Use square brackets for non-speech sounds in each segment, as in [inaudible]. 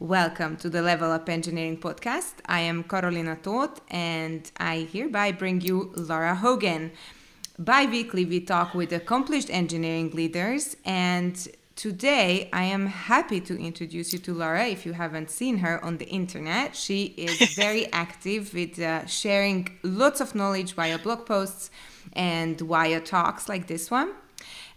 Welcome to the Level Up Engineering Podcast. I am Carolina Toth and I hereby bring you Lara Hogan. Bi weekly, we talk with accomplished engineering leaders, and today I am happy to introduce you to Lara if you haven't seen her on the internet. She is [laughs] very active with uh, sharing lots of knowledge via blog posts and via talks like this one.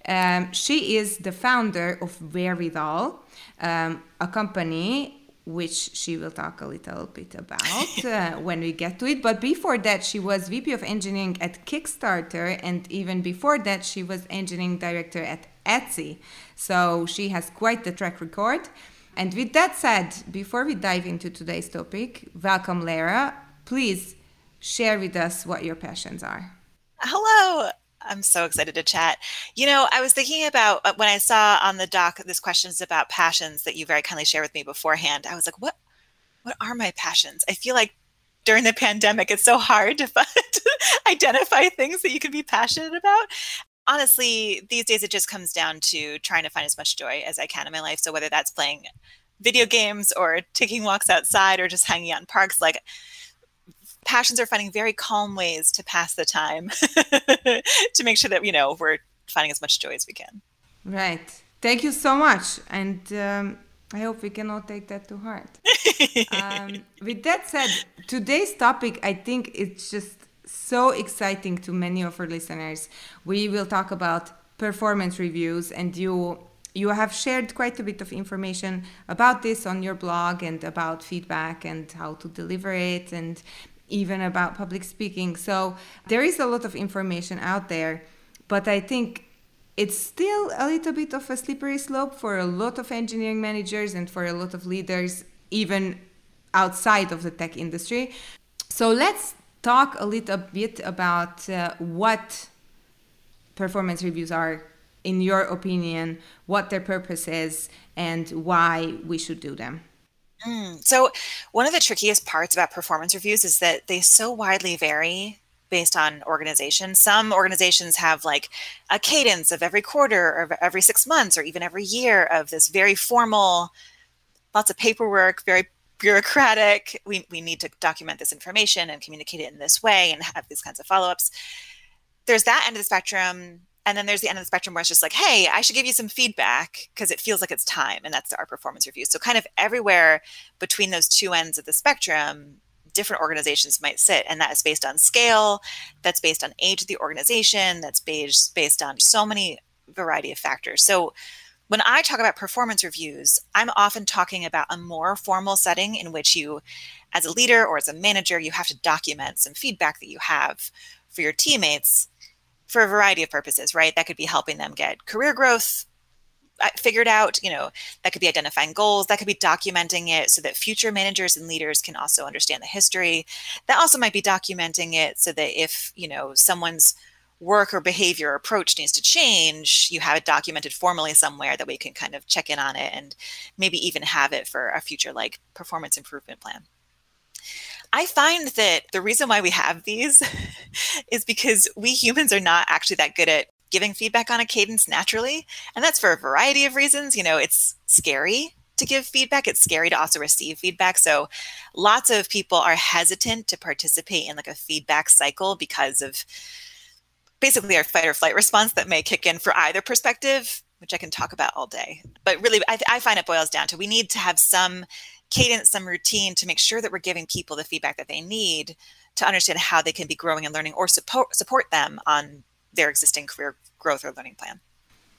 Um, she is the founder of Wherewithal, um, a company which she will talk a little bit about [laughs] uh, when we get to it. But before that, she was VP of Engineering at Kickstarter, and even before that, she was Engineering Director at Etsy. So she has quite the track record. And with that said, before we dive into today's topic, welcome, Lara. Please share with us what your passions are. Hello. I'm so excited to chat. You know, I was thinking about uh, when I saw on the doc this questions about passions that you very kindly shared with me beforehand. I was like, what what are my passions? I feel like during the pandemic it's so hard to, [laughs] find, to [laughs] identify things that you can be passionate about. Honestly, these days it just comes down to trying to find as much joy as I can in my life. So whether that's playing video games or taking walks outside or just hanging out in parks, like passions are finding very calm ways to pass the time [laughs] to make sure that you know we're finding as much joy as we can. Right. Thank you so much. And um, i hope we can all take that to heart. [laughs] Um, with that said today's topic i think it's just so exciting to many of our listeners. We will talk about performance reviews and you you have shared quite a bit of information about this on your blog and about feedback and how to deliver it. And even about public speaking. So there is a lot of information out there, but I think it's still a little bit of a slippery slope for a lot of engineering managers and for a lot of leaders, even outside of the tech industry. So let's talk a little bit about uh, what performance reviews are in your opinion, what their purpose is, and why we should do them. Mm. So, one of the trickiest parts about performance reviews is that they so widely vary based on organization. Some organizations have like a cadence of every quarter or every six months or even every year of this very formal, lots of paperwork, very bureaucratic. We, we need to document this information and communicate it in this way and have these kinds of follow ups. There's that end of the spectrum and then there's the end of the spectrum where it's just like hey i should give you some feedback because it feels like it's time and that's our performance review. So kind of everywhere between those two ends of the spectrum different organizations might sit and that is based on scale that's based on age of the organization that's based based on so many variety of factors. So when i talk about performance reviews i'm often talking about a more formal setting in which you as a leader or as a manager you have to document some feedback that you have for your teammates for a variety of purposes, right? That could be helping them get career growth uh, figured out, you know, that could be identifying goals, that could be documenting it so that future managers and leaders can also understand the history. That also might be documenting it so that if, you know, someone's work or behavior or approach needs to change, you have it documented formally somewhere that we can kind of check in on it and maybe even have it for a future like performance improvement plan. I find that the reason why we have these [laughs] is because we humans are not actually that good at giving feedback on a cadence naturally. And that's for a variety of reasons. You know, it's scary to give feedback, it's scary to also receive feedback. So lots of people are hesitant to participate in like a feedback cycle because of basically our fight or flight response that may kick in for either perspective which I can talk about all day. But really, I, I, find it boils down to we need to have some cadence, some routine to make sure that we're giving people the feedback that they need to understand how they can be growing and learning or support support them on their existing career growth or learning plan.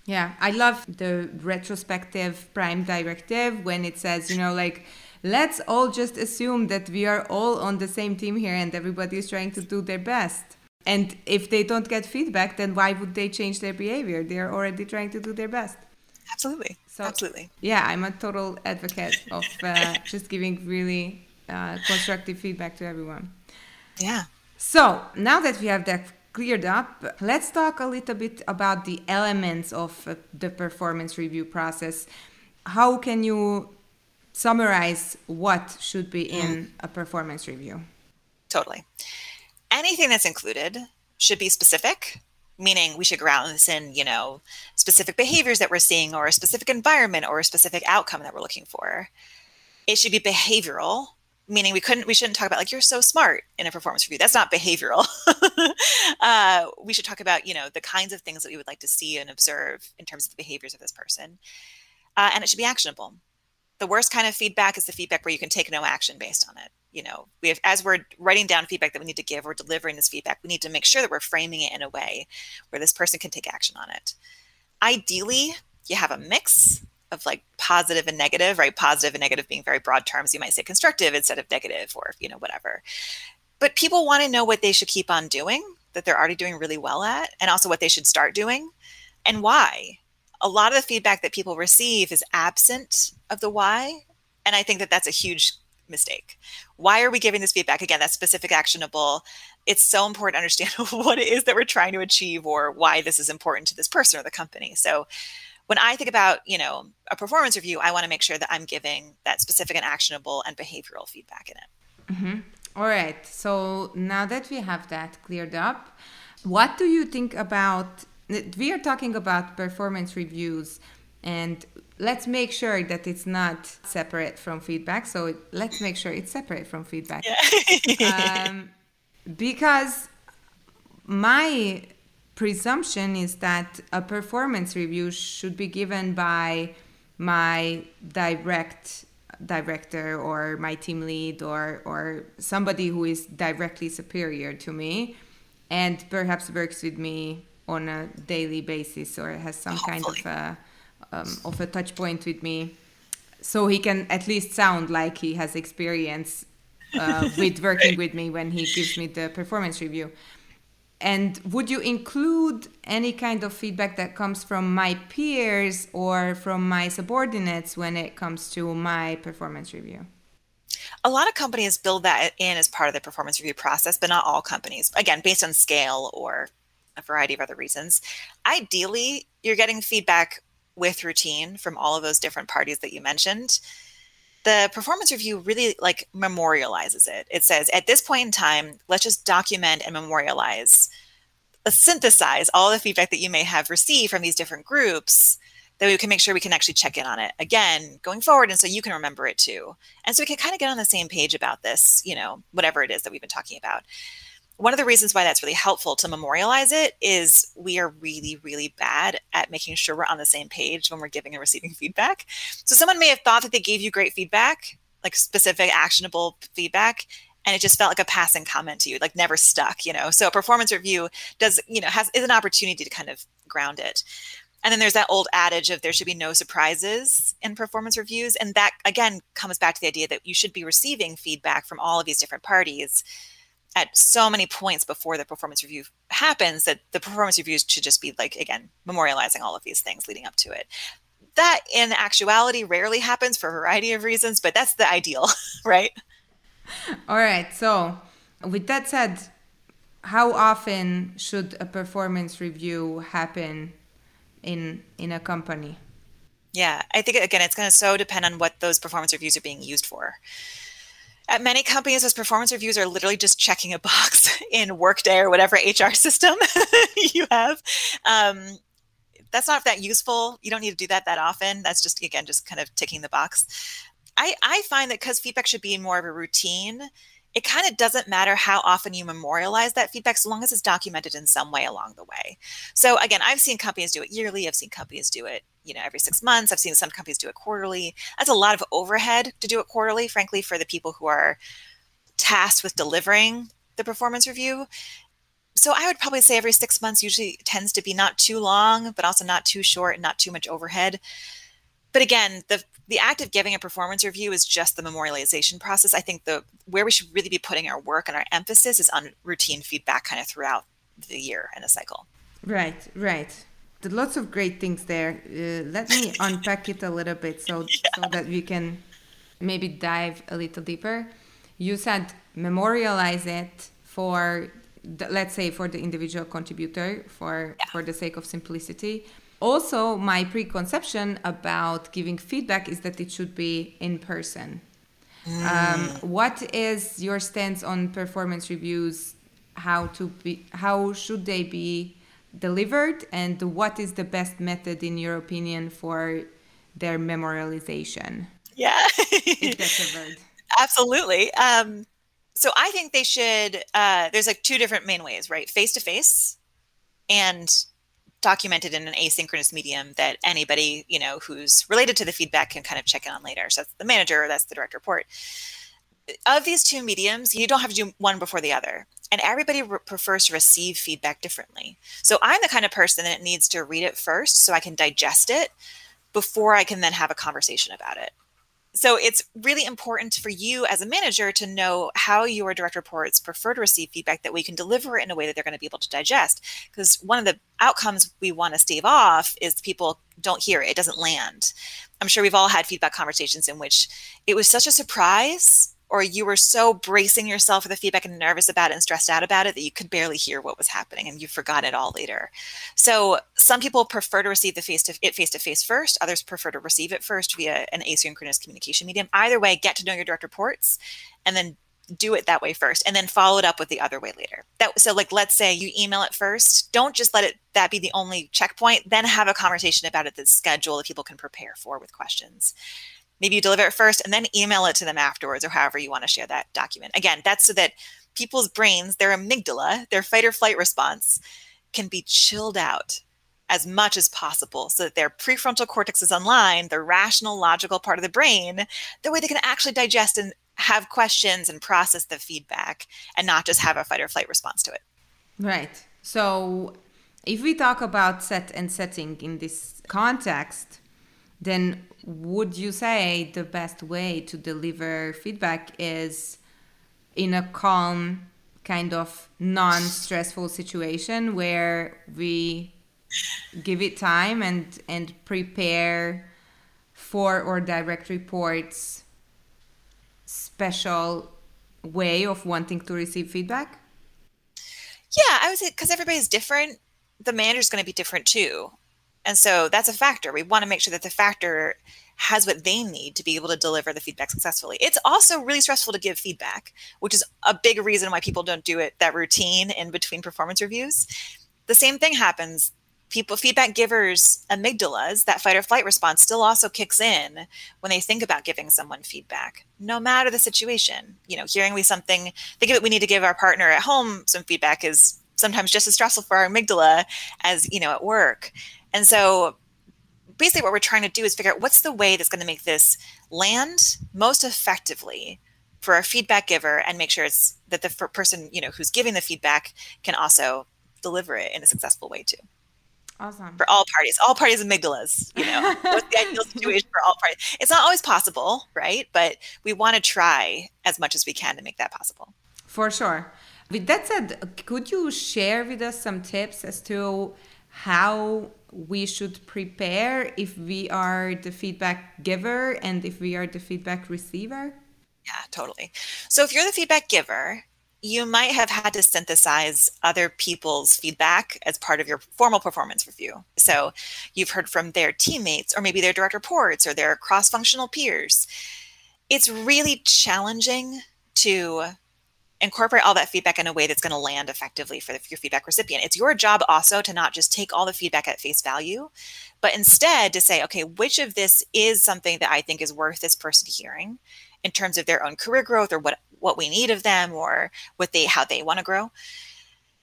Yeah, I love the retrospective prime directive when it says, you know, like let's all just assume that we are all on the same team here and everybody is trying to do their best. And if they don't get feedback, then why would they change their behavior? They're already trying to do their best. Absolutely. So, Absolutely. Yeah, I'm a total advocate of uh, just giving really uh, constructive feedback to everyone. Yeah. So now that we have that cleared up, let's talk a little bit about the elements of uh, the performance review process. How can you summarize what should be in mm. a performance review? Totally. Anything that's included should be specific, meaning we should ground this in, you know, specific behaviors that we're seeing or a specific environment or a specific outcome that we're looking for. It should be behavioral, meaning we couldn't we shouldn't talk about like you're so smart in a performance review. That's not behavioral. [laughs] Uh, we should talk about you know the kinds of things that we would like to see and observe in terms of the behaviors of this person. Uh, and it should be actionable the worst kind of feedback is the feedback where you can take no action based on it you know? We have as we're writing down feedback that we need to give or delivering this feedback we need to make sure that we're framing it in a way where this person can take action on it. Ideally you have a mix of like positive and negative right? Positive and negative being very broad terms. You might say constructive instead of negative or you know whatever. But people want to know what they should keep on doing that they're already doing really well at and also what they should start doing and why a lot of the feedback that people receive is absent of the why and i think that that's a huge mistake. Why are we giving this feedback? Again, that's specific, actionable. It's so important to understand [laughs] what it is that we're trying to achieve or why this is important to this person or the company. So when I think about, you know, a performance review, I want to make sure that I'm giving that specific and actionable and behavioral feedback in it. Mm-hmm. All right. So now that we have that cleared up, what do you think about? We are talking about performance reviews and let's make sure that it's not separate from feedback. So let's make sure it's separate from feedback. Yeah. um, because my presumption is that a performance review should be given by my direct director or my team lead or or somebody who is directly superior to me and perhaps works with me on a daily basis or has some Hopefully. kind of a um, of a touch point with me so he can at least sound like he has experience uh, [laughs] with working with me when he gives me the performance review. And would you include any kind of feedback that comes from my peers or from my subordinates when it comes to my performance review? A lot of companies build that in as part of the performance review process but not all companies. Again based on scale or a variety of other reasons. Ideally you're getting feedback with routine from all of those different parties that you mentioned. The performance review really like memorializes it. It says at this point in time let's just document and memorialize uh, synthesize all the feedback that you may have received from these different groups that we can make sure we can actually check in on it again going forward and so you can remember it too. And so we can kind of get on the same page about this you know whatever it is that we've been talking about one of the reasons why that's really helpful to memorialize it is we are really, really bad at making sure we're on the same page when we're giving and receiving [laughs] feedback. So someone may have thought that they gave you great feedback, like specific, actionable feedback, and it just felt like a passing comment to you, like never stuck, you know. So a performance review does, you know, has is an opportunity to kind of ground it. And then there's that old adage of there should be no surprises in performance reviews. And that again comes back to the idea that you should be receiving feedback from all of these different parties at so many points before the performance review happens that the performance reviews should just be like again memorializing all of these things leading up to it. That in actuality rarely happens for a variety of reasons but that's the ideal [laughs] right? All right so with that said how often should a performance review happen in in a company? Yeah i think again it's going to so depend on what those performance reviews are being used for at many companies, those performance reviews are literally just checking a box [laughs] in Workday or whatever HR system [laughs] you have. Um, that's not that useful. You don't need to do that that often. That's just again just kind of ticking the box. I, I find that because feedback should be more of a routine, it kind of doesn't matter how often you memorialize that feedback so long as it's documented in some way along the way. So again, I've seen companies do it yearly, I've seen companies do it, you know, every 6 months. I've seen some companies do it quarterly. That's a lot of overhead to do it quarterly, frankly, for the people who are tasked with delivering the performance review. So I would probably say every 6 months usually tends to be not too long, but also not too short and not too much overhead. But again, the the act of giving a performance review is just the memorialization process. I think the where we should really be putting our work and our emphasis is on routine feedback kind of throughout the year and the cycle. Right, right. lots of great things there. Uh, let me [laughs] unpack it a little bit so yeah. so that we can maybe dive a little deeper. You said memorialize it for the, let's say for the individual contributor for yeah. for the sake of simplicity. Also, my preconception about giving feedback is that it should be in person. Mm. Um, what is your stance on performance reviews? How to be? How should they be? delivered and what is the best method in your opinion for their memorialization yeah [laughs] absolutely um, so i think they should uh, there's like two different main ways right face to face and documented in an asynchronous medium that anybody you know who's related to the feedback can kind of check in on later so that's the manager that's the direct report of these two mediums you don't have to do one before the other and everybody re- prefers to receive feedback differently. So I'm the kind of person that needs to read it first so I can digest it before I can then have a conversation about it. So it's really important for you as a manager to know how your direct reports prefer to receive feedback that we can deliver it in a way that they're going to be able to digest. Because one of the outcomes we want to stave off is people don't hear it, it doesn't land. I'm sure we've all had feedback conversations in which it was such a surprise or you were so bracing yourself for the feedback and nervous about it and stressed out about it that you could barely hear what was happening and you forgot it all later. So some people prefer to receive the face to it face to face first. Others prefer to receive it first via an asynchronous communication medium. Either way, get to know your direct reports and then do it that way first and then follow it up with the other way later that so like let's say you email it first don't just let it that be the only checkpoint then have a conversation about it that's schedule that people can prepare for with questions maybe you deliver it first and then email it to them afterwards or however you want to share that document. Again, that's so that people's brains, their amygdala, their fight or flight response can be chilled out as much as possible so that their prefrontal cortex is online, the rational, logical part of the brain, the way they can actually digest and have questions and process the feedback and not just have a fight or flight response to it. Right. So if we talk about set and setting in this context, then would you say the best way to deliver feedback is in a calm kind of non-stressful situation where we give it time and and prepare for or direct reports special way of wanting to receive feedback? Yeah i would say because everybody's different the manager's going to be different too and so that's a factor. We want to make sure that the factor has what they need to be able to deliver the feedback successfully. It's also really stressful to give feedback, which is a big reason why people don't do it that routine in between performance reviews. The same thing happens. People, feedback givers, amygdalas, that fight or flight response still also kicks in when they think about giving someone feedback, no matter the situation. You know, hearing we something, think of it, we need to give our partner at home some feedback is sometimes just as stressful for our amygdala as, you know, at work. And so basically what we're trying to do is figure out what's the way that's going to make this land most effectively for our feedback giver and make sure it's that the person you know who's giving the feedback can also deliver it in a successful way too. Awesome. For all parties all parties amygdalas you know. [laughs] What's the ideal situation for all parties? It's not always possible right? But we want to try as much as we can to make that possible. For sure. With that said could you share with us some tips as to how we should prepare if we are the feedback giver and if we are the feedback receiver? Yeah, totally. So if you're the feedback giver, you might have had to synthesize other people's feedback as part of your formal performance review. So you've heard from their teammates, or maybe their direct reports, or their cross functional peers. It's really challenging to incorporate all that feedback in a way that's going to land effectively for the, your feedback recipient. It's your job also to not just take all the feedback at face value, but instead to say, okay, which of this is something that I think is worth this person hearing in terms of their own career growth or what what we need of them or what they how they want to grow.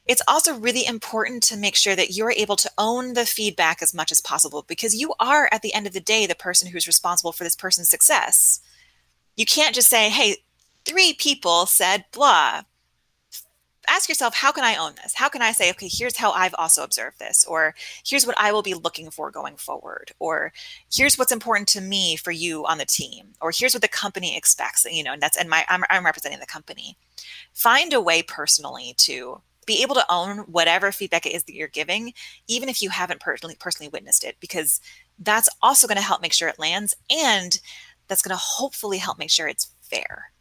It's also really important to make sure that you're able to own the feedback as much as possible because you are at the end of the day the person who's responsible for this person's success. You can't just say, "Hey, three people said blah. Ask yourself how can i own this? How can i say okay here's how i've also observed this or here's what i will be looking for going forward or here's what's important to me for you on the team or here's what the company expects you know and that's and my i'm, I'm representing the company. Find a way personally to be able to own whatever feedback it is that you're giving, even if you haven't personally personally witnessed it, because that's also going to help make sure it lands and that's going to hopefully help make sure it's fair.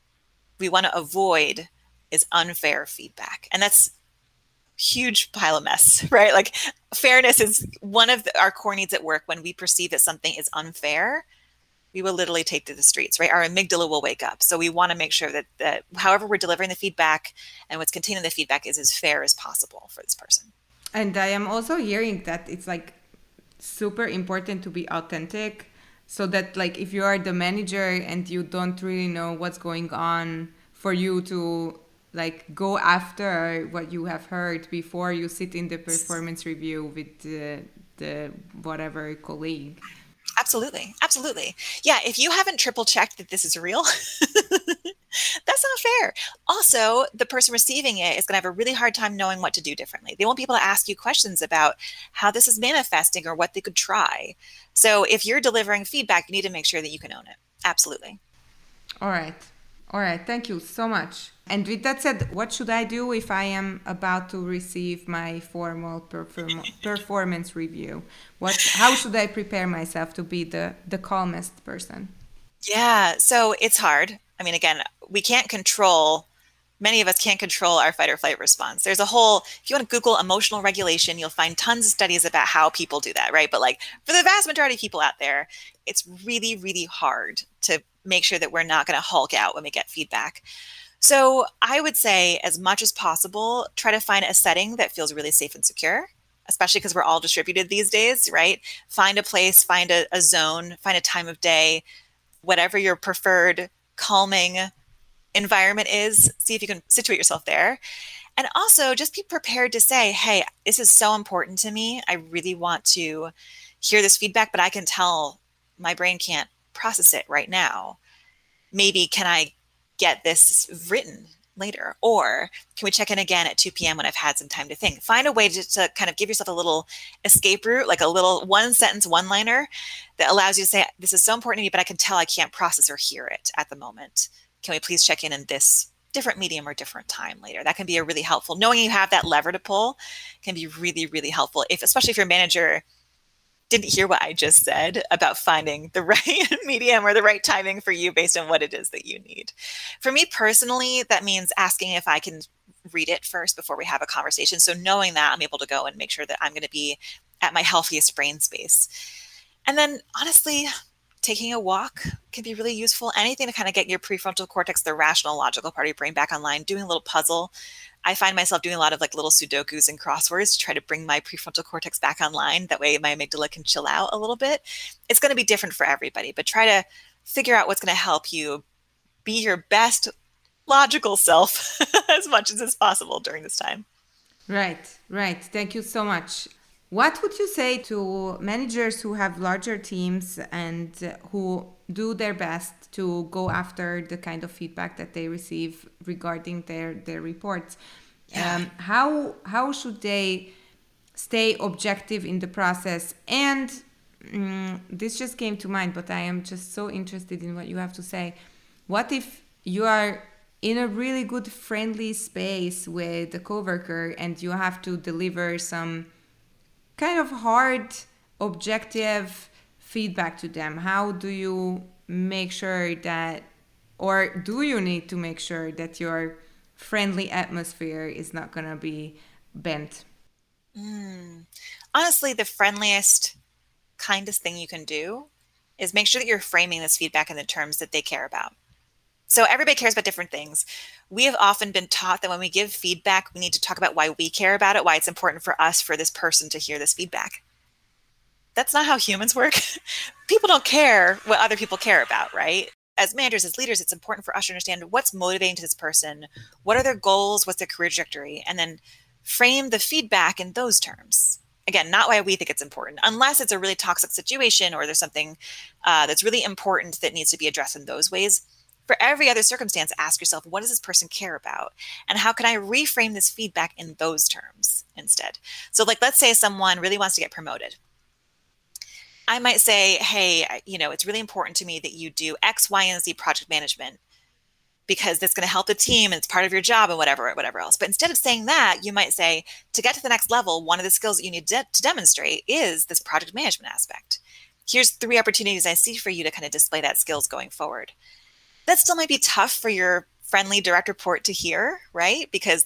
We want to avoid is unfair feedback. And that's huge pile of mess, [laughs] right? Like fairness is one of the, our core needs at work when we perceive that something is unfair we will literally take to the streets, right? Our amygdala will wake up. So we want to make sure that, that however we're delivering the feedback and what's contained in the feedback is as fair as possible for this person. And I am also hearing that it's like super important to be authentic so that like if you are the manager and you don't really know what's going on for you to like go after what you have heard before you sit in the performance review with the, the whatever colleague Absolutely. Absolutely. Yeah. If you haven't triple checked that this is real, [laughs] [laughs] that's not fair. Also, the person receiving it is going to have a really hard time knowing what to do differently. They won't be able to ask you questions about how this is manifesting or what they could try. So, if you're delivering feedback, you need to make sure that you can own it. Absolutely. All right. All right. Thank you so much. And with that said, what should I do if I am about to receive my formal perform- [laughs] performance review? What, how should I prepare myself to be the, the calmest person? Yeah, so it's hard. I mean, again, we can't control, many of us can't control our fight or flight response. There's a whole, if you want to Google emotional regulation, you'll find tons of studies about how people do that, right? But like for the vast majority of people out there, it's really, really hard to make sure that we're not going to hulk out when we get feedback. So I would say, as much as possible, try to find a setting that feels really safe and secure, especially because we're all distributed these days, right? Find a place, find a, a zone, find a time of day, whatever your preferred calming environment is. See if you can situate yourself there. And also just be prepared to say, hey, this is so important to me. I really want to hear this feedback, but I can tell my brain can't process it right now. Maybe can I get this written later? Or can we check in again at 2 p.m. when I've had some time to think? Find a way to, to kind of give yourself a little escape route, like a little one sentence, one liner that allows you to say, This is so important to me, but I can tell I can't process or hear it at the moment. Can we please check in in this different medium or different time later? That can be a really helpful. Knowing you have that lever to pull can be really, really helpful. If especially if your manager didn't hear what I just said about finding the [laughs] right medium or the right timing for you based on what it is that you need. For me personally, that means asking if I can read it first before we have a conversation. So knowing that, I'm able to go and make sure that I'm going to be at my healthiest brain space. And then honestly, taking a walk can be really useful. Anything to kind of get your prefrontal cortex, the rational, logical part of your brain back online, doing a little puzzle. I find myself doing a lot of like little Sudokus and crosswords to try to bring my prefrontal cortex back online. That way my amygdala can chill out a little bit. It's going to be different for everybody, but try to figure out what's going to help you be your best logical self [laughs] as much as is possible during this time. Right, right. Thank you so much. What would you say to managers who have larger teams and who do their best to go after the kind of feedback that they receive regarding their their reports? Yeah. Um, how how should they stay objective in the process? And um, this just came to mind, but I am just so interested in what you have to say. What if you are in a really good friendly space with a coworker and you have to deliver some kind of hard objective feedback to them how do you make sure that or do you need to make sure that your friendly atmosphere is not going to be bent mm. honestly the friendliest kindest thing you can do is make sure that you're framing this feedback in the terms that they care about so everybody cares about different things. We have often been taught that when we give feedback, we need to talk about why we care about it, why it's important for us, for this person to hear this feedback. That's not how humans work. [laughs] people don't care what other people care about, right? As managers, as leaders, it's important for us to understand what's motivating to this person, what are their goals, what's their career trajectory, and then frame the feedback in those terms again not why we think it's important unless it's a really toxic situation or there's something uh, that's really important that needs to be addressed in those ways for every other circumstance, ask yourself, what does this person care about? And how can I reframe this feedback in those terms instead? So, like, let's say someone really wants to get promoted. I might say, hey, you know, it's really important to me that you do X, Y, and Z project management. because that's going to help the team and it's part of your job and whatever whatever else. But instead of saying that you might say to get to the next level one of the skills that you need to, to demonstrate is this project management aspect. Here's three opportunities i see for you to kind of display that skills going forward. That still might be tough for your friendly direct report to hear right? Because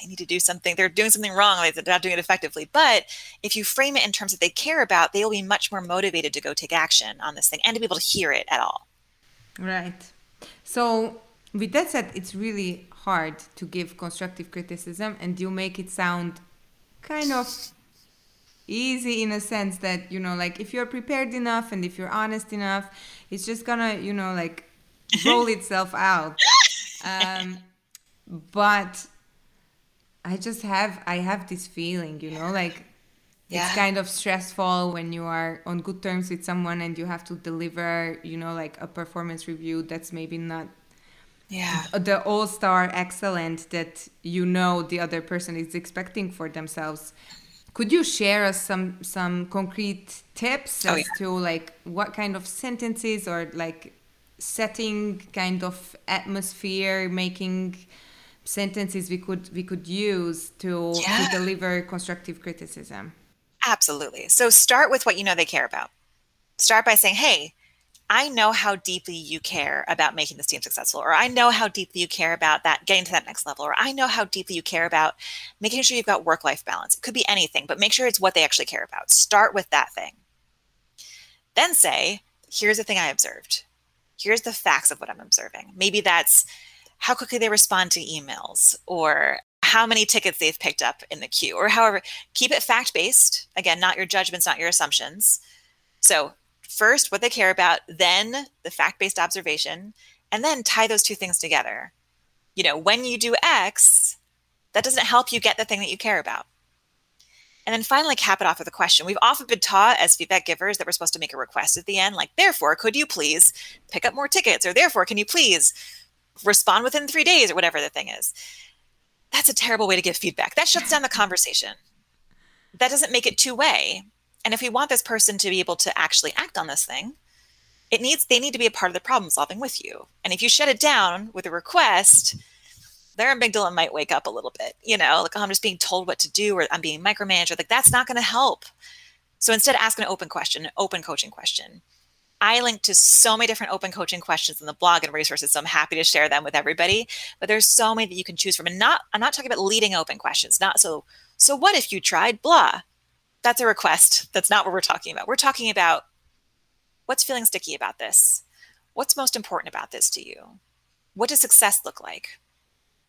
they need to do something they're doing something wrong they're not doing it effectively. But if you frame it in terms that they care about they will be much more motivated to go take action on this thing and to be able to hear it at all. Right. So with that said it's really hard to give constructive criticism and you make it sound kind of easy in a sense that you know like if you're prepared enough and if you're honest enough it's just gonna you know like [laughs] roll itself out. Um, but I just have I have this feeling, you know, like yeah. it's kind of stressful when you are on good terms with someone and you have to deliver, you know, like a performance review that's maybe not yeah the all-star excellent that you know the other person is expecting for themselves could you share us some some concrete tips oh, as yeah. to like what kind of sentences or like setting kind of atmosphere making sentences we could we could use to, yeah. to deliver constructive criticism. Absolutely. So start with what you know they care about. Start by saying hey i know how deeply you care about making this team successful or i know how deeply you care about that getting to that next level or i know how deeply you care about making sure you've got work life balance. It could be anything but make sure it's what they actually care about. Start with that thing. Then say here's the thing i observed. Here's the facts of what i'm observing. Maybe that's how quickly they respond to emails or how many tickets they've picked up in the queue or however keep it fact based again not your judgments not your assumptions. So first what they care about then the fact based observation and then tie those two things together. You know when you do x that doesn't help you get the thing that you care about. And then finally cap it off with a question. We've often been taught as feedback givers that we're supposed to make a request at the end like therefore could you please pick up more tickets? or therefore can you please respond within three days or whatever the thing is. That's a terrible way to give feedback. That shuts down the conversation. That doesn't make it two way. And if we want this person to be able to actually act on this thing, it needs they need to be a part of the problem solving with you. And if you shut it down with a request, their amygdala might wake up a little bit, you know, like oh, I'm just being told what to do or I'm being micromanaged. Like that's not going to help. So instead, ask an open question, an open coaching question. I link to so many different open coaching questions in the blog and resources, so I'm happy to share them with everybody. But there's so many that you can choose from, and not I'm not talking about leading open questions. Not so. So what if you tried blah? That's a request. That's not what we're talking about. We're talking about what's feeling sticky about this. What's most important about this to you? What does success look like?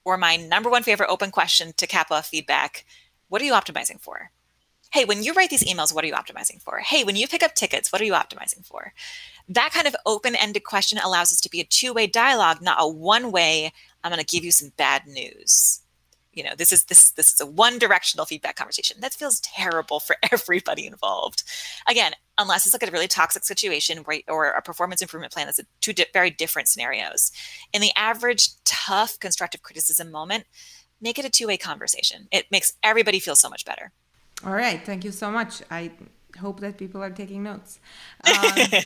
Or my number one favorite open question to cap off feedback: What are you optimizing for? Hey, when you write these emails, what are you optimizing for? Hey, when you pick up tickets, what are you optimizing for? That kind of open ended question allows us to be a two way dialogue, not a one way, I'm going to give you some bad news. You know, this is this is this is a one directional feedback conversation. That feels terrible for [laughs] everybody involved. Again, unless it's like a really toxic situation or a performance improvement plan that's a two di- very different scenarios. In the average tough constructive criticism moment, make it a two way conversation. It makes everybody feel so much better. All right, thank you so much. I hope that people are taking notes. [laughs] Um,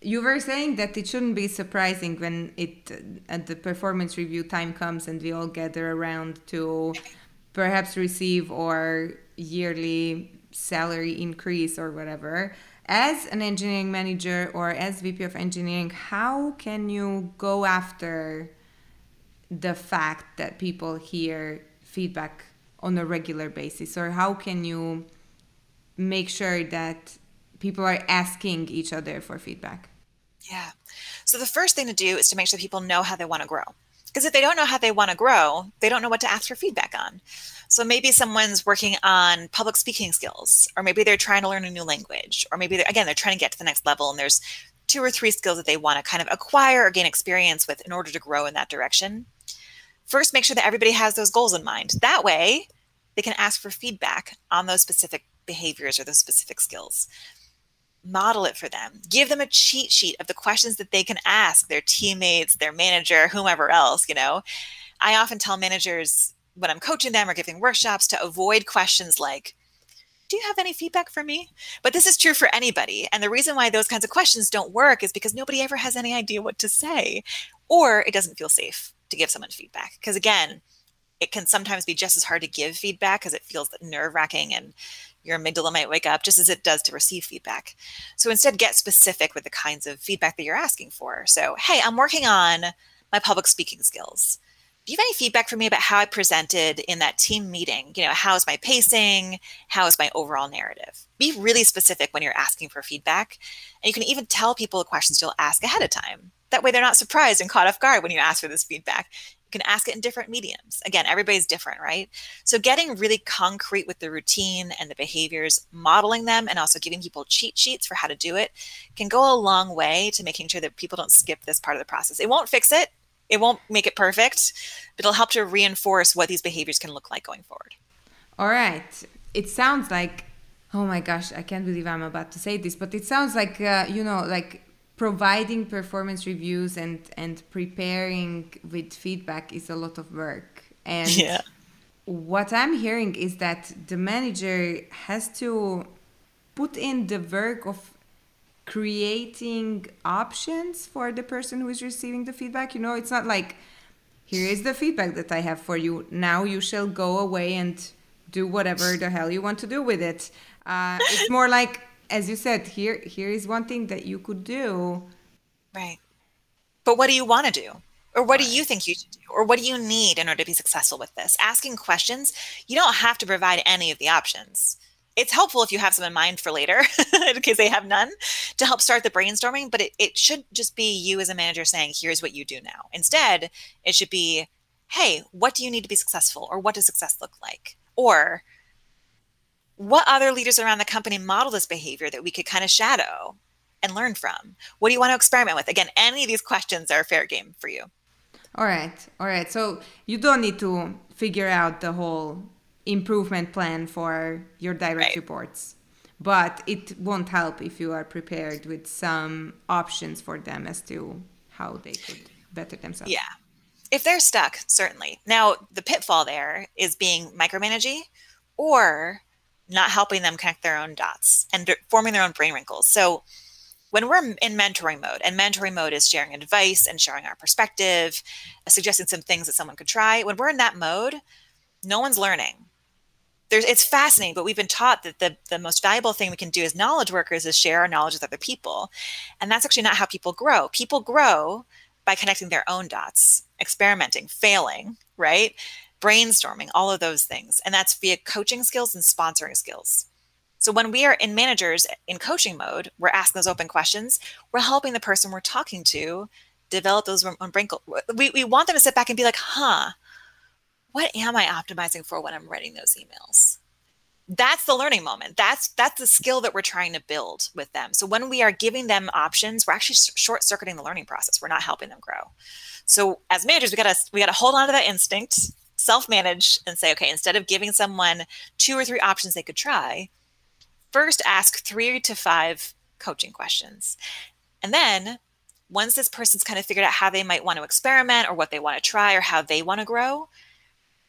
you were saying that it shouldn't be surprising when it at the performance review time comes and we all gather around to perhaps receive our yearly salary increase or whatever. As an engineering manager or as VP of engineering, how can you go after the fact that people hear feedback on a regular basis? Or how can you make sure that people are asking each other for feedback? Yeah. So the first thing to do is to make sure people know how they want to grow. Because if they don't know how they want to grow they don't know what to ask for feedback on. So maybe someone's working on public speaking skills or maybe they're trying to learn a new language or maybe they're, again they're trying to get to the next level and there's two or three skills that they want to kind of acquire or gain experience with in order to grow in that direction first make sure that everybody has those goals in mind. That way, they can ask for feedback on those specific behaviors or those specific skills. Model it for them. Give them a cheat sheet of the questions that they can ask their teammates, their manager, whomever else, you know. I often tell managers when I'm coaching them or giving workshops to avoid questions like, do you have any feedback for me? But this is true for anybody. And the reason why those kinds of questions don't work is because nobody ever has any idea what to say, or it doesn't feel safe to give someone feedback. Because again, it can sometimes be just as hard to give feedback because it feels nerve wracking and your amygdala might wake up just as it does to receive feedback. So instead, get specific with the kinds of feedback that you're asking for. So, hey, I'm working on my public speaking skills do you have any feedback for me about how I presented in that team meeting? You know, how is my pacing? How is my overall narrative? Be really specific when you're asking for feedback. And you can even tell people the questions you'll ask ahead of time. That way they're not surprised and caught off guard when you ask for this feedback. You can ask it in different mediums. Again, everybody's different, right? So getting really concrete with the routine and the behaviors, modeling them, and also giving people cheat sheets for how to do it can go a long way to making sure that people don't skip this part of the process. It won't fix it, it won't make it perfect, but it'll help to reinforce what these behaviors can look like going forward. All right. It sounds like, oh my gosh, I can't believe I'm about to say this, but it sounds like, uh, you know, like providing performance reviews and, and preparing with feedback is a lot of work. And yeah. what I'm hearing is that the manager has to put in the work of creating options for the person who is receiving the feedback. You know, it's not like, here is the feedback that I have for you. Now you shall go away and do whatever the hell you want to do with it. Uh, it's more like, as you said, here here is one thing that you could do. Right. But what do you want to do? Or what do you think you should do? Or what do you need in order to be successful with this? Asking questions, you don't have to provide any of the options it's helpful if you have some in mind for later [laughs] in case they have none to help start the brainstorming but it, it should just be you as a manager saying here's what you do now instead it should be hey what do you need to be successful or what does success look like or what other leaders around the company model this behavior that we could kind of shadow and learn from? What do you want to experiment with? Again any of these questions are fair game for you. All right all right so you don't need to figure out the whole improvement plan for your direct right. reports but it won't help if you are prepared with some options for them as to how they could better themselves. Yeah. If they're stuck certainly. Now the pitfall there is being micromanaging or not helping them connect their own dots and forming their own brain wrinkles so when we're in mentoring mode and mentoring mode is sharing advice and sharing our perspective uh, suggesting some things that someone could try when we're in that mode no one's learning there's it's fascinating, but we've been taught that the, the most valuable thing we can do as knowledge workers is share our knowledge with other people. And that's actually not how people grow. People grow by connecting their own dots, experimenting, failing, right? Brainstorming, all of those things. And that's via coaching skills and sponsoring skills. So when we are in managers in coaching mode, we're asking those open questions. We're helping the person we're talking to develop those um, wrinkles. We, we want them to sit back and be like, huh, what am I optimizing for when I'm writing those emails? That's the learning moment. That's that's the skill that we're trying to build with them. So when we are giving them options, we're actually short circuiting the learning process. We're not helping them grow. So as managers, we gotta we gotta hold on to that instinct, self manage, and say, okay, instead of giving someone two or three options they could try, first ask three to five coaching questions, and then once this person's kind of figured out how they might want to experiment or what they want to try or how they want to grow,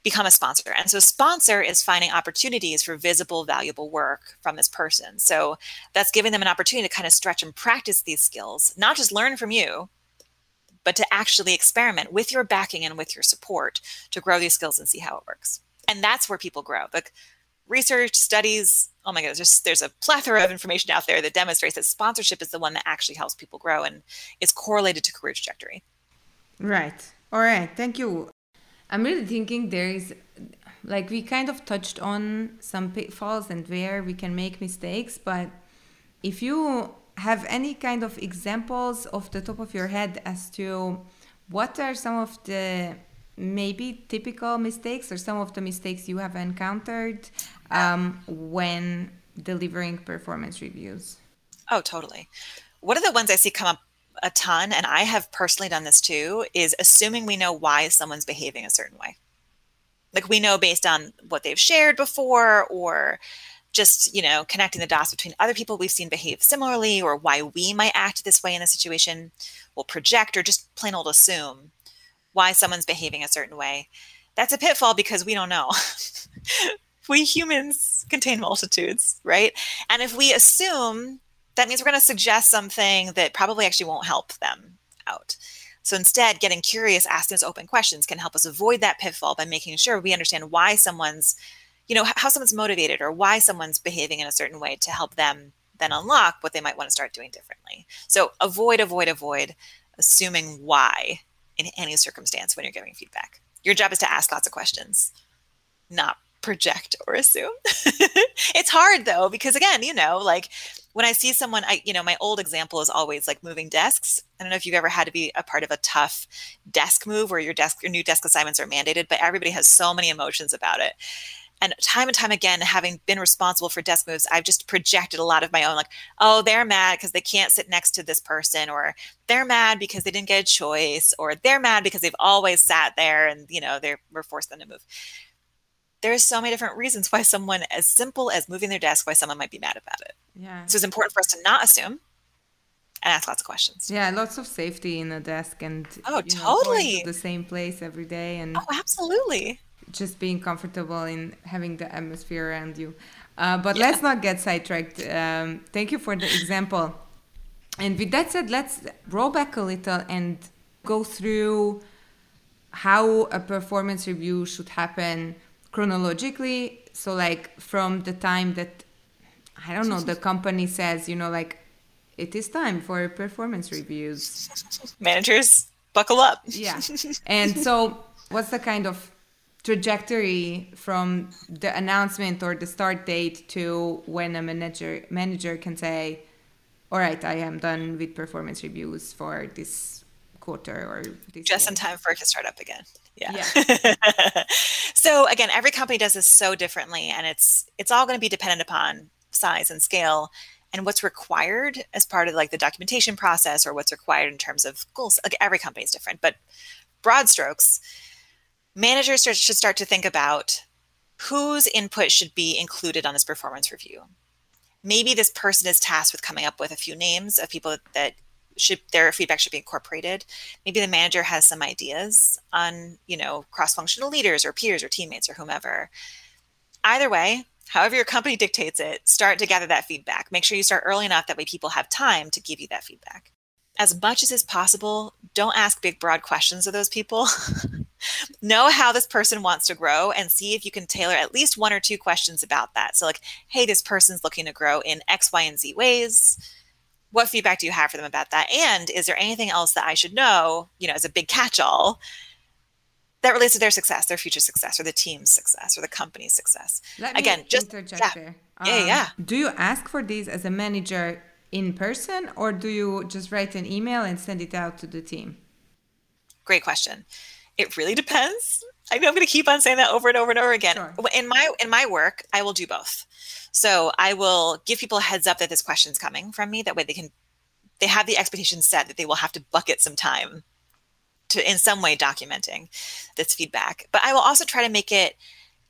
become a sponsor. And so sponsor is finding opportunities for visible, valuable work from this person. So that's giving them an opportunity to kind of stretch and practice these skills, not just learn from you, but to actually experiment with your backing and with your support to grow these skills and see how it works. And that's where people grow. Like research, studies, oh my goodness, there's, there's a plethora of information out there that demonstrates that sponsorship is the one that actually helps people grow and is correlated to career trajectory. Right. All right. Thank you. I'm really thinking there is like we kind of touched on some pitfalls and where we can make mistakes, but if you have any kind of examples off the top of your head as to what are some of the maybe typical mistakes or some of the mistakes you have encountered um, when delivering performance reviews? Oh, totally. One of the ones I see come up a ton, and I have personally done this too, is assuming we know why someone's behaving a certain way. Like we know based on what they've shared before or just, you know, connecting the dots between other people we've seen behave similarly or why we might act this way in a situation. We'll project or just plain old assume why someone's behaving a certain way. That's a pitfall because we don't know. [laughs] we humans contain multitudes, right? And if we assume, that means we're going to suggest something that probably actually won't help them out. So instead, getting curious, asking those open questions can help us avoid that pitfall by making sure we understand why someone's, you know, how someone's motivated or why someone's behaving in a certain way to help them then unlock what they might want to start doing differently. So avoid, avoid, avoid assuming why in any circumstance when you're giving feedback. Your job is to ask lots of questions, not project or assume. [laughs] it's hard though, because again, you know, like when I see someone, I, you know, my old example is always like moving desks. I don't know if you've ever had to be a part of a tough desk move where your desk, your new desk assignments are mandated, but everybody has so many emotions about it and time and time again having been responsible for desk moves i've just projected a lot of my own like oh they're mad because they can't sit next to this person or they're mad because they didn't get a choice or they're mad because they've always sat there and you know they were forced them to move. There's so many different reasons why someone as simple as moving their desk why someone might be mad about it. Yeah. So it's important for us to not assume and ask lots of questions. Yeah, lots of safety in a desk and oh, totally know, the same place every day and oh, absolutely just being comfortable in having the atmosphere around you. Uh, but yeah. let's not get sidetracked. Um, thank you for the example. And with that said, let's roll back a little and go through how a performance review should happen chronologically. So, like from the time that I don't know, the company says, you know, like it is time for performance reviews. Managers, buckle up. yeah. And so, what's the kind of trajectory from the announcement or the start date to when a manager manager can say all right i am done with performance reviews for this quarter or this just year. in time for it to start up again yeah, yeah. [laughs] so again every company does this so differently and it's it's all going to be dependent upon size and scale and what's required as part of like the documentation process or what's required in terms of goals like every company is different but broad strokes managers should start to think about whose input should be included on this performance review. Maybe this person is tasked with coming up with a few names of people that should their feedback should be incorporated. Maybe the manager has some ideas on, you know, cross-functional leaders or peers or teammates or whomever. Either way, however your company dictates it, start to gather that feedback. Make sure you start early enough that way people have time to give you that feedback. As much as is possible, don't ask big broad questions of those people. [laughs] know how this person wants to grow and see if you can tailor at least one or two questions about that. So, like, hey, this person's looking to grow in X, Y, and Z ways. What feedback do you have for them about that? And is there anything else that I should know, you know, as a big catch all that relates to their success, their future success, or the team's success, or the company's success? Let Again, just yeah. there. Um, yeah, yeah. Do you ask for these as a manager in person, or do you just write an email and send it out to the team? Great question. It really depends. I know I'm going to keep on saying that over and over and over again. Sure. In my in my work, I will do both. So I will give people a heads up that this question's coming from me. That way they can they have the expectation set that they will have to bucket some time to in some way documenting this feedback. But I will also try to make it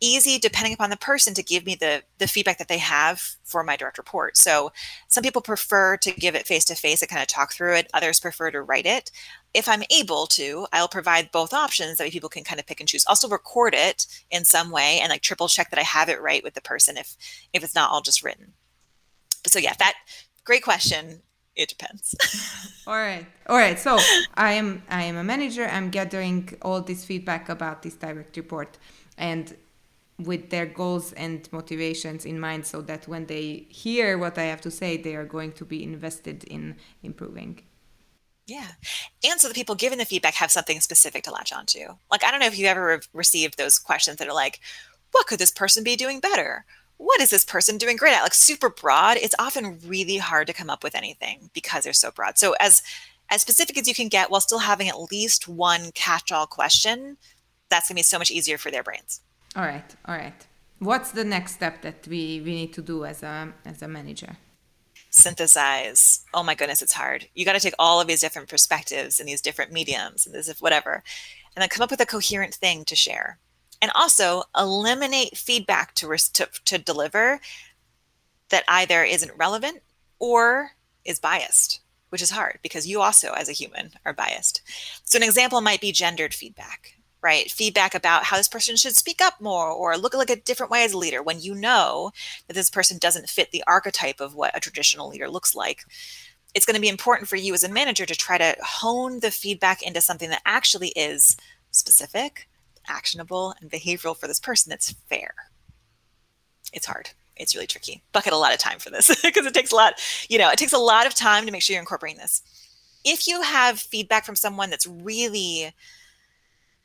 easy depending upon the person to give me the the feedback that they have for my direct report so some people prefer to give it face to face and kind of talk through it others prefer to write it if i'm able to i'll provide both options that way people can kind of pick and choose. Also record it in some way and like triple check that i have it right with the person if if it's not all just written. So yeah that great question. It depends. [laughs] All right. All right. So i am i am a manager. I'm gathering all this feedback about this direct report and with their goals and motivations in mind so that when they hear what I have to say, they are going to be invested in improving. Yeah. And so the people giving the feedback have something specific to latch onto. Like, I don't know if you've ever re- received those questions that are like, what could this person be doing better? What is this person doing great at? Like super broad. It's often really hard to come up with anything because they're so broad. So as as specific as you can get while still having at least one catch-all question, that's gonna be so much easier for their brains. All right, all right. What's the next step that we, we need to do as a as a manager? Synthesize. Oh my goodness, it's hard. You got to take all of these different perspectives and these different mediums and this if whatever, and then come up with a coherent thing to share. And also eliminate feedback to, to, to deliver that either isn't relevant or is biased, which is hard because you also, as a human, are biased. So, an example might be gendered feedback right? Feedback about how this person should speak up more or look like a different way as a leader when you know that this person doesn't fit the archetype of what a traditional leader looks like. It's going to be important for you as a manager to try to hone the feedback into something that actually is specific, actionable, and behavioral for this person that's fair. It's hard. It's really tricky. Bucket a lot of time for this [laughs] because it takes a lot, you know, it takes a lot of time to make sure you're incorporating this. If you have feedback from someone that's really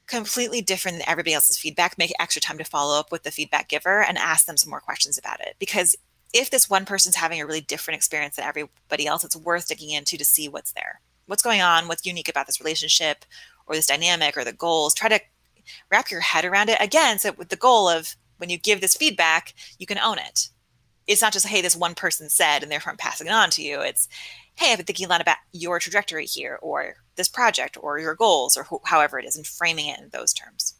completely different than everybody else's feedback, make extra time to follow up with the feedback giver and ask them some more questions about it. Because if this one person's having a really different experience than everybody else, it's worth digging into to see what's there. What's going on? What's unique about this relationship or this dynamic or the goals? Try to wrap your head around it again. So, with the goal of when you give this feedback, you can own it. It's not just, hey, this one person said, and therefore I'm passing it on to you. It's, hey, I've been thinking a lot about your trajectory here, or this project, or your goals, or wh- however it is, and framing it in those terms.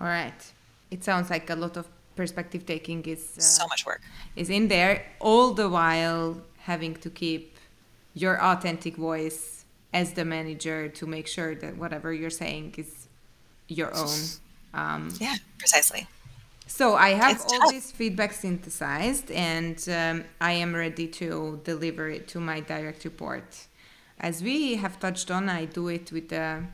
All right. It sounds like a lot of perspective taking is uh, so much work is in there, all the while having to keep your authentic voice as the manager to make sure that whatever you're saying is your own. Um, yeah, precisely. So I have it's all tough. this feedback synthesized, and um, I am ready to deliver it to my direct report. As we have touched on, I do it with a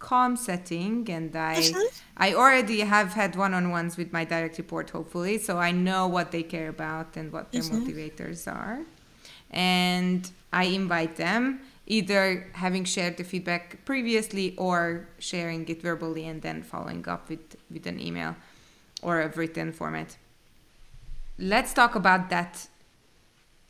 calm setting, and I mm-hmm. I already have had one-on-ones with my direct report, hopefully, so I know what they care about and what their mm-hmm. motivators are, and I invite them either having shared the feedback previously or sharing it verbally and then following up with with an email or a written format. Let's talk about that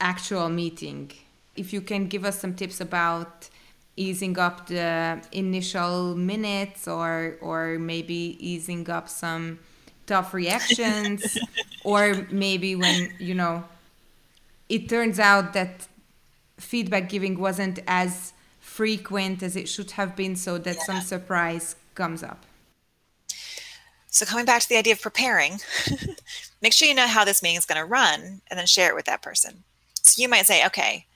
actual meeting. If you can give us some tips about easing up the initial minutes or or maybe easing up some tough reactions [laughs] or maybe when you know it turns out that feedback giving wasn't as frequent as it should have been so that yeah. some surprise comes up so coming back to the idea of preparing, [laughs] make sure you know how this meeting is going to run and then share it with that person. So you might say, okay,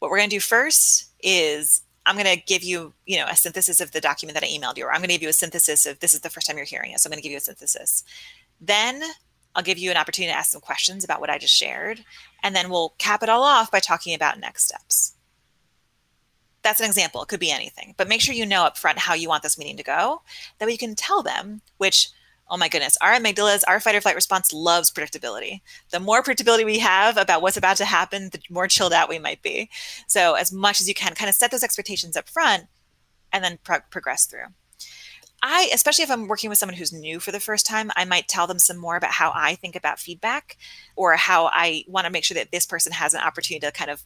what we're going to do first is I'm going to give you, you know, a synthesis of the document that I emailed you, or I'm going to give you a synthesis of this is the first time you're hearing it. So I'm going to give you a synthesis. Then I'll give you an opportunity to ask some questions about what I just shared. And then we'll cap it all off by talking about next steps. That's an example. It could be anything, but make sure you know up front how you want this meeting to go. That way you can tell them, which oh my goodness, our amygdalas, our fight or flight response loves predictability. The more predictability we have about what's about to happen, the more chilled out we might be. So, as much as you can, kind of set those expectations up front and then pro- progress through. I, especially if I'm working with someone who's new for the first time, I might tell them some more about how I think about feedback or how I want to make sure that this person has an opportunity to kind of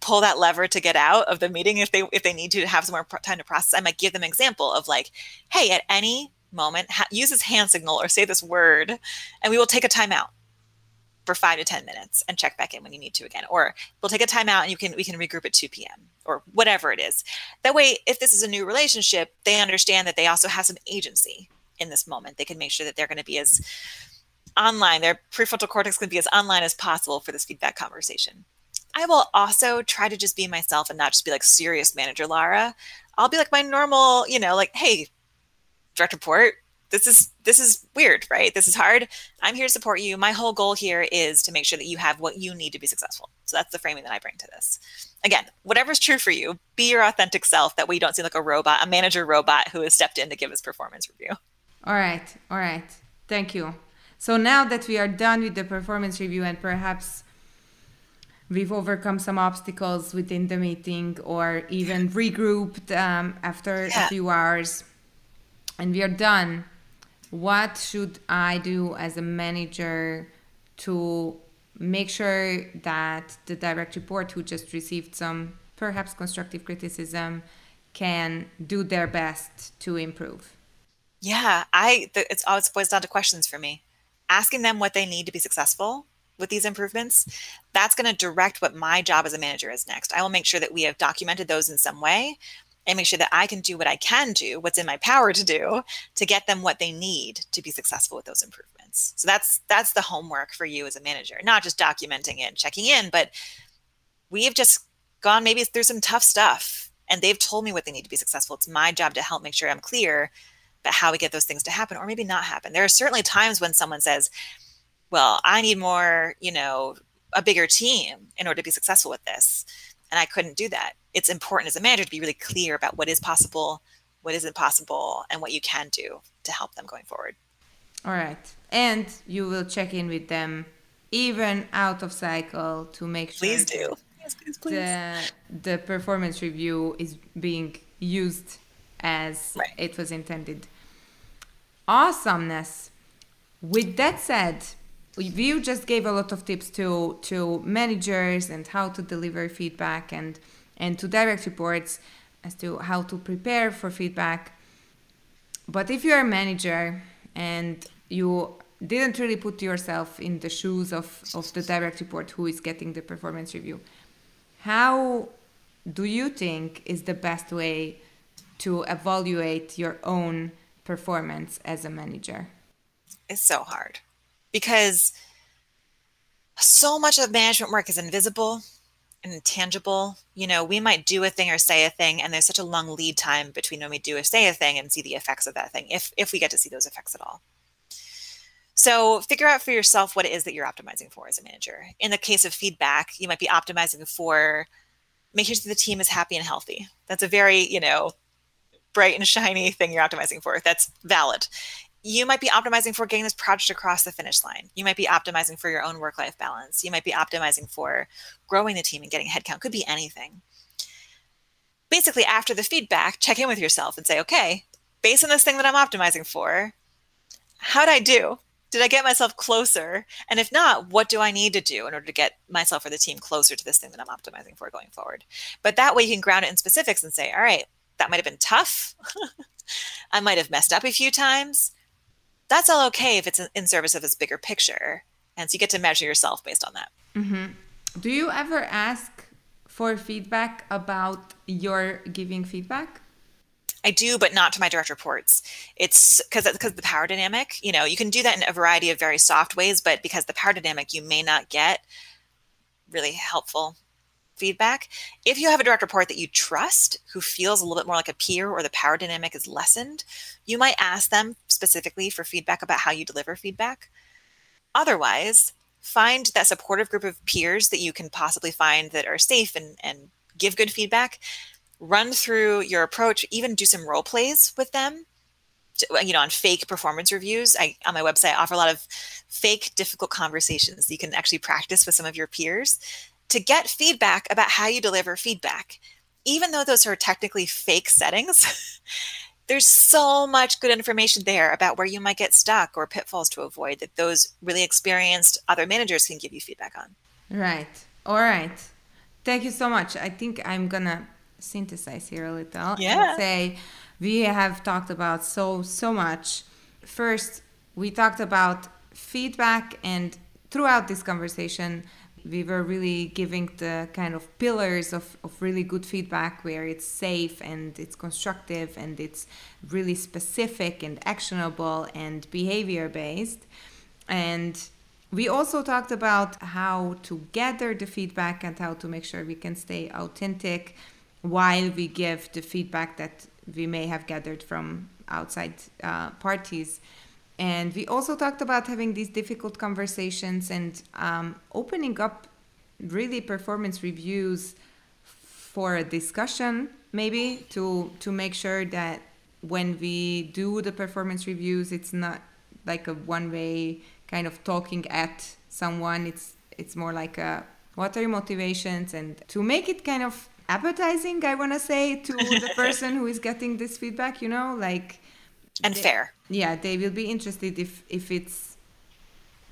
pull that lever to get out of the meeting if they if they need to, to have some more time to process. I might give them an example of like, hey, at any moment, ha- use this hand signal or say this word, and we will take a timeout for five to 10 minutes and check back in when you need to again. Or we'll take a timeout and you can we can regroup at 2 p.m. or whatever it is. That way, if this is a new relationship, they understand that they also have some agency in this moment. They can make sure that they're going to be as online, their prefrontal cortex can be as online as possible for this feedback conversation. I will also try to just be myself and not just be like serious manager Lara. I'll be like my normal, you know, like, hey, direct report this is this is weird right? This is hard. I'm here to support you. My whole goal here is to make sure that you have what you need to be successful. So that's the framing that i bring to this. Again whatever's true for you be your authentic self that way you don't seem like a robot a manager robot who has stepped in to give his performance review. All right all right. Thank you. So now that we are done with the performance review and perhaps we've overcome some obstacles within the meeting or even regrouped um, after yeah. a few hours and we are done, what should I do as a manager to make sure that the direct report who just received some perhaps constructive criticism can do their best to improve? Yeah, I it's always boils down to questions for me. Asking them what they need to be successful with these improvements, that's going to direct what my job as a manager is next. I will make sure that we have documented those in some way and make sure that I can do what I can do, what's in my power to do to get them what they need to be successful with those improvements. So that's that's the homework for you as a manager, not just documenting it and checking in, but we have just gone maybe through some tough stuff and they've told me what they need to be successful. It's my job to help make sure I'm clear about how we get those things to happen or maybe not happen. There are certainly times when someone says, well, I need more, you know, a bigger team in order to be successful with this. And I couldn't do that. It's important as a manager to be really clear about what is possible, what isn't possible, and what you can do to help them going forward. All right. And you will check in with them even out of cycle to make sure please do. Yes, please, please. The, the performance review is being used as right. it was intended. Awesomeness. With that said, you just gave a lot of tips to to managers and how to deliver feedback and and to direct reports as to how to prepare for feedback. But if you're a manager and you didn't really put yourself in the shoes of, of the direct report who is getting the performance review, how do you think is the best way to evaluate your own performance as a manager? It's so hard because so much of management work is invisible and intangible. You know, we might do a thing or say a thing, and there's such a long lead time between when we do or say a thing and see the effects of that thing, if if we get to see those effects at all. So figure out for yourself what it is that you're optimizing for as a manager. In the case of feedback, you might be optimizing for making sure the team is happy and healthy. That's a very, you know, bright and [laughs] shiny thing you're optimizing for. That's valid. You might be optimizing for getting this project across the finish line. You might be optimizing for your own work life balance. You might be optimizing for growing the team and getting headcount. Could be anything. Basically, after the feedback, check in with yourself and say, okay, based on this thing that I'm optimizing for, how'd I do? did I get myself closer? And if not, what do I need to do in order to get myself or the team closer to this thing that I'm optimizing for going forward? But that way you can ground it in specifics and say, all right, that might have been tough. [laughs] I might have messed up a few times. That's all okay if it's in service of this bigger picture. And so you get to measure yourself based on that. Mm-hmm. Do you ever ask for feedback about your giving feedback? I do, but not to my direct reports. It's because because the power dynamic. You know, you can do that in a variety of very soft ways, but because the power dynamic, you may not get really helpful feedback. If you have a direct report that you trust, who feels a little bit more like a peer, or the power dynamic is lessened, you might ask them specifically for feedback about how you deliver feedback. Otherwise, find that supportive group of peers that you can possibly find that are safe and, and give good feedback run through your approach, even do some role plays with them. Uh, you know, on fake performance reviews, I on my website I offer a lot of fake difficult conversations you can actually practice with some of your peers to get feedback about how you deliver feedback. Even though those are technically fake settings, [laughs] there's so much good information there about where you might get stuck or pitfalls to avoid that those really experienced other managers can give you feedback on. Right. All right. Thank you so much. I think I'm gonna synthesize here a little yeah. and say we have talked about so so much. First, we talked about feedback and throughout this conversation we were really giving the kind of pillars of, of really good feedback where it's safe and it's constructive and it's really specific and actionable and behavior based and we also talked about how to gather the feedback and how to make sure we can stay authentic while we give the feedback that we may have gathered from outside uh, parties. And we also talked about having these difficult conversations and um, opening up really performance reviews for a discussion, maybe to to make sure that when we do the performance reviews, it's not like a one-way kind of talking at someone. It's it's more like a what are your motivations and to make it kind of appetizing i want to say to the [laughs] person who is getting this feedback you know like and they, fair. Yeah they will be interested if if it's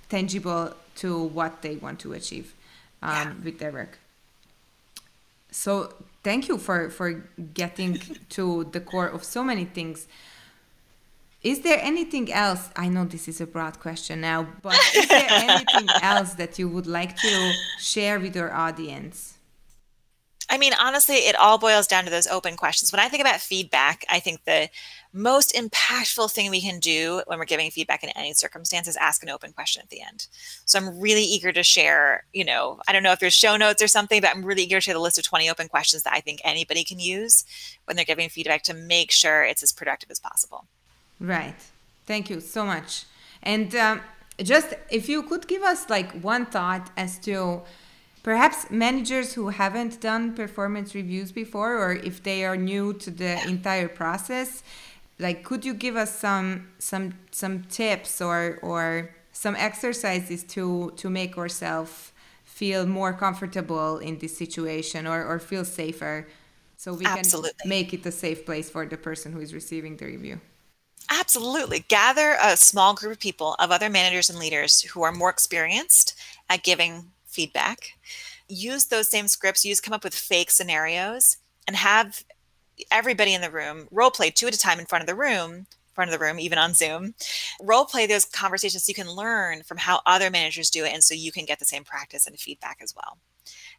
tangible to what they want to achieve um, yeah. with their work. So thank you for for getting [laughs] to the core of so many things. Is there anything else? I know this is a broad question now but is there [laughs] anything else that you would like to share with your audience I mean, honestly, it all boils down to those open questions. When I think about feedback, I think the most impactful thing we can do when we're giving feedback in any circumstance is ask an open question at the end. So I'm really eager to share, you know, I don't know if there's show notes or something, but I'm really eager to share the list of 20 open questions that I think anybody can use when they're giving feedback to make sure it's as productive as possible. Right. Thank you so much. And um, just if you could give us like one thought as to perhaps managers who haven't done performance reviews before or if they are new to the entire process like could you give us some some some tips or or some exercises to to make ourselves feel more comfortable in this situation or or feel safer so we Absolutely. can make it a safe place for the person who is receiving the review Absolutely. Gather a small group of people, of other managers and leaders who are more experienced at giving feedback. Use those same scripts, use come up with fake scenarios and have everybody in the room role play two at a time in front of the room front of the room, even on Zoom. Role play those conversations so you can learn from how other managers do it. And so you can get the same practice and feedback as well.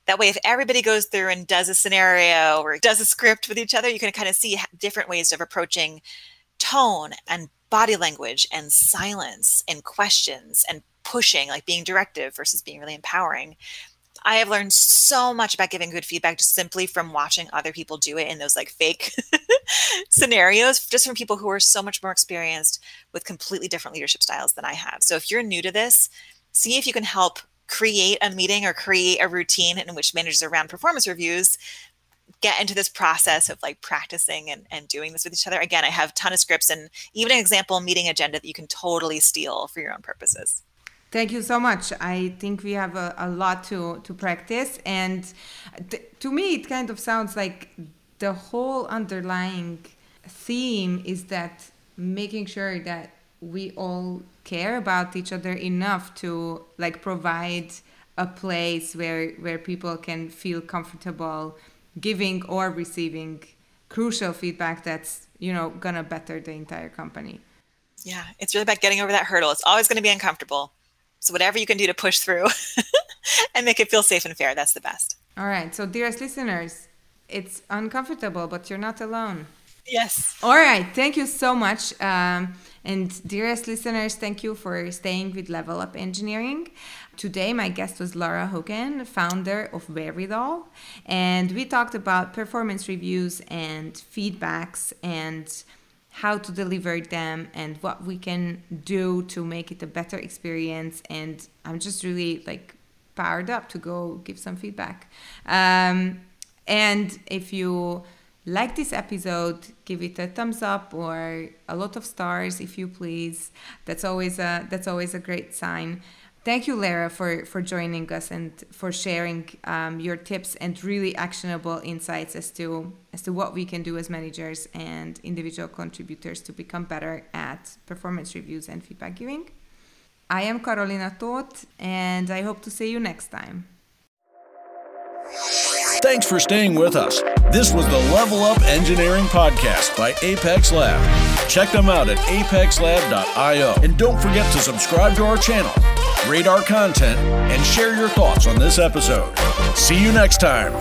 That way, if everybody goes through and does a scenario or does a script with each other, you can kind of see different ways of approaching tone and body language and silence and questions and pushing, like being directive versus being really empowering. I have learned so much about giving good feedback just simply from watching other people do it in those like fake [laughs] scenarios, just from people who are so much more experienced with completely different leadership styles than I have. So if you're new to this, see if you can help create a meeting or create a routine in which managers around performance reviews get into this process of like practicing and, and doing this with each other. Again, I have a ton of scripts and even an example meeting agenda that you can totally steal for your own purposes. Thank you so much. I think we have a, a lot to, to practice. And th- to me, it kind of sounds like the whole underlying theme is that making sure that we all care about each other enough to like provide a place where where people can feel comfortable giving or receiving crucial feedback that's you know gonna better the entire company yeah it's really about getting over that hurdle it's always going to be uncomfortable so whatever you can do to push through [laughs] and make it feel safe and fair that's the best. All right. So dearest listeners it's uncomfortable but you're not alone. Yes. All right. Thank you so much. Um, and dearest listeners thank you for staying with level up engineering. Today, my guest was Lara Hogan, founder of Wherewithall, and we talked about performance reviews and feedbacks and how to deliver them and what we can do to make it a better experience. And I'm just really like powered up to go give some feedback. Um, and if you like this episode, give it a thumbs up or a lot of stars if you please. That's always a that's always a great sign. Thank you, Lara, for, for joining us and for sharing um, your tips and really actionable insights as to as to what we can do as managers and individual contributors to become better at performance reviews and feedback giving. I am Carolina Toth, and I hope to see you next time. Thanks for staying with us. This was the Level Up Engineering Podcast by Apex Lab. Check them out at apexlab.io. And don't forget to subscribe to our channel rate our content, and share your thoughts on this episode. See you next time.